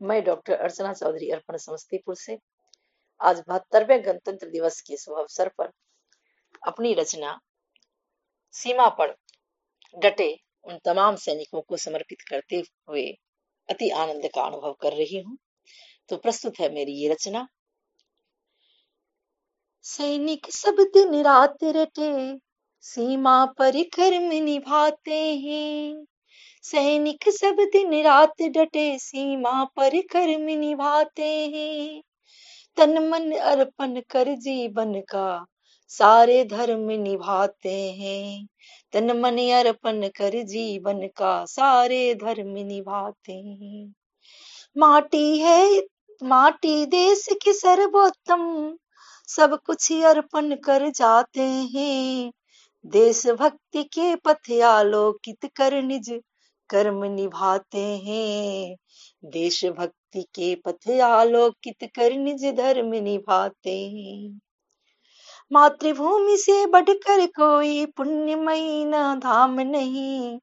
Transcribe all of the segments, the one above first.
मैं डॉक्टर अर्चना चौधरी अर्पण समस्तीपुर से। आज बहत्तरवे गणतंत्र दिवस के शुभ अवसर पर अपनी रचना, सीमा पर डटे उन तमाम सैनिकों को समर्पित करते हुए अति आनंद का अनुभव कर रही हूँ। तो प्रस्तुत है मेरी ये रचना। सैनिक सब दिन रात रटे, सीमा पर कर्म निभाते हैं। सैनिक सब दिन रात डटे, सीमा पर कर्म निभाते हैं। तन मन अर्पण कर जीवन का, सारे धर्म निभाते हैं। तन मन अर्पण कर जीवन का, सारे धर्म निभाते हैं। माटी है, माटी देश की सर्वोत्तम, सब कुछ अर्पण कर जाते हैं। देशभक्ति के पथ आलोकित कर निज कर्म निभाते हैं। देशभक्ति के पथ आलोकित कर निज धर्म निभाते हैं। मातृभूमि से बढ़कर कोई पुण्यमयी न धाम नहीं।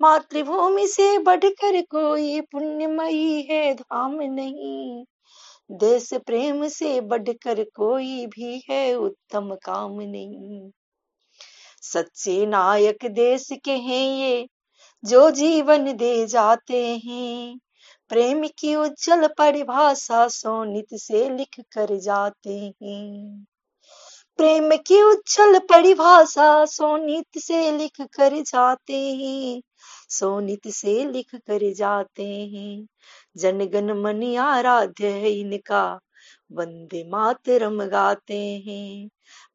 मातृभूमि से बढ़कर कोई पुण्यमयी है धाम नहीं। देश प्रेम से बढ़कर कोई भी है उत्तम काम नहीं। सच्चे नायक देश के हैं ये। जो जीवन दे जाते हैं। प्रेम की उज्जवल परिभाषा सोनित से लिख कर जाते हैं। प्रेम की उज्जवल परिभाषा सोनित से लिख कर जाते हैं। सोनित से लिख कर जाते हैं। जनगण मन आराध्य है इनका। वंदे मातरम गाते हैं।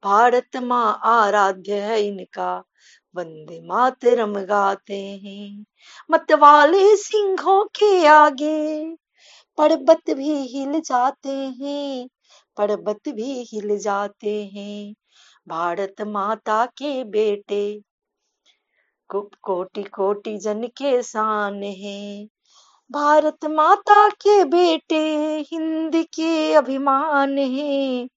भारत माँ आराध्य है इनका। वंदे मातरम गाते हैं। मतवाले सिंहों के आगे पर्वत भी हिल जाते हैं। पर्वत भी हिल जाते हैं। भारत माता के बेटे। कोटि कोटि जन के शान है। भारत माता के बेटे, हिंद के अभिमान है।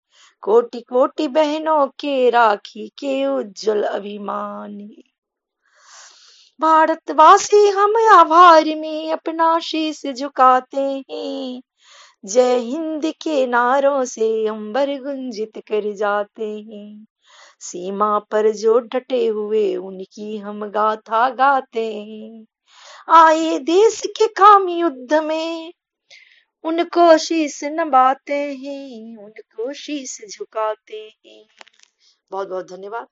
कोटि कोटि बहनों के राखी के उज्जवल अभिमान है। भारतवासी हम आभार में अपना शीश झुकाते हैं। जय हिंद के नारों से अंबर गुंजित कर जाते हैं। सीमा पर जो डटे हुए, उनकी हम गाथा गाते हैं। आए देश के काम युद्ध में। उनको शीश नबाते हैं, उनको शीश झुकाते हैं। बहुत बहुत धन्यवाद।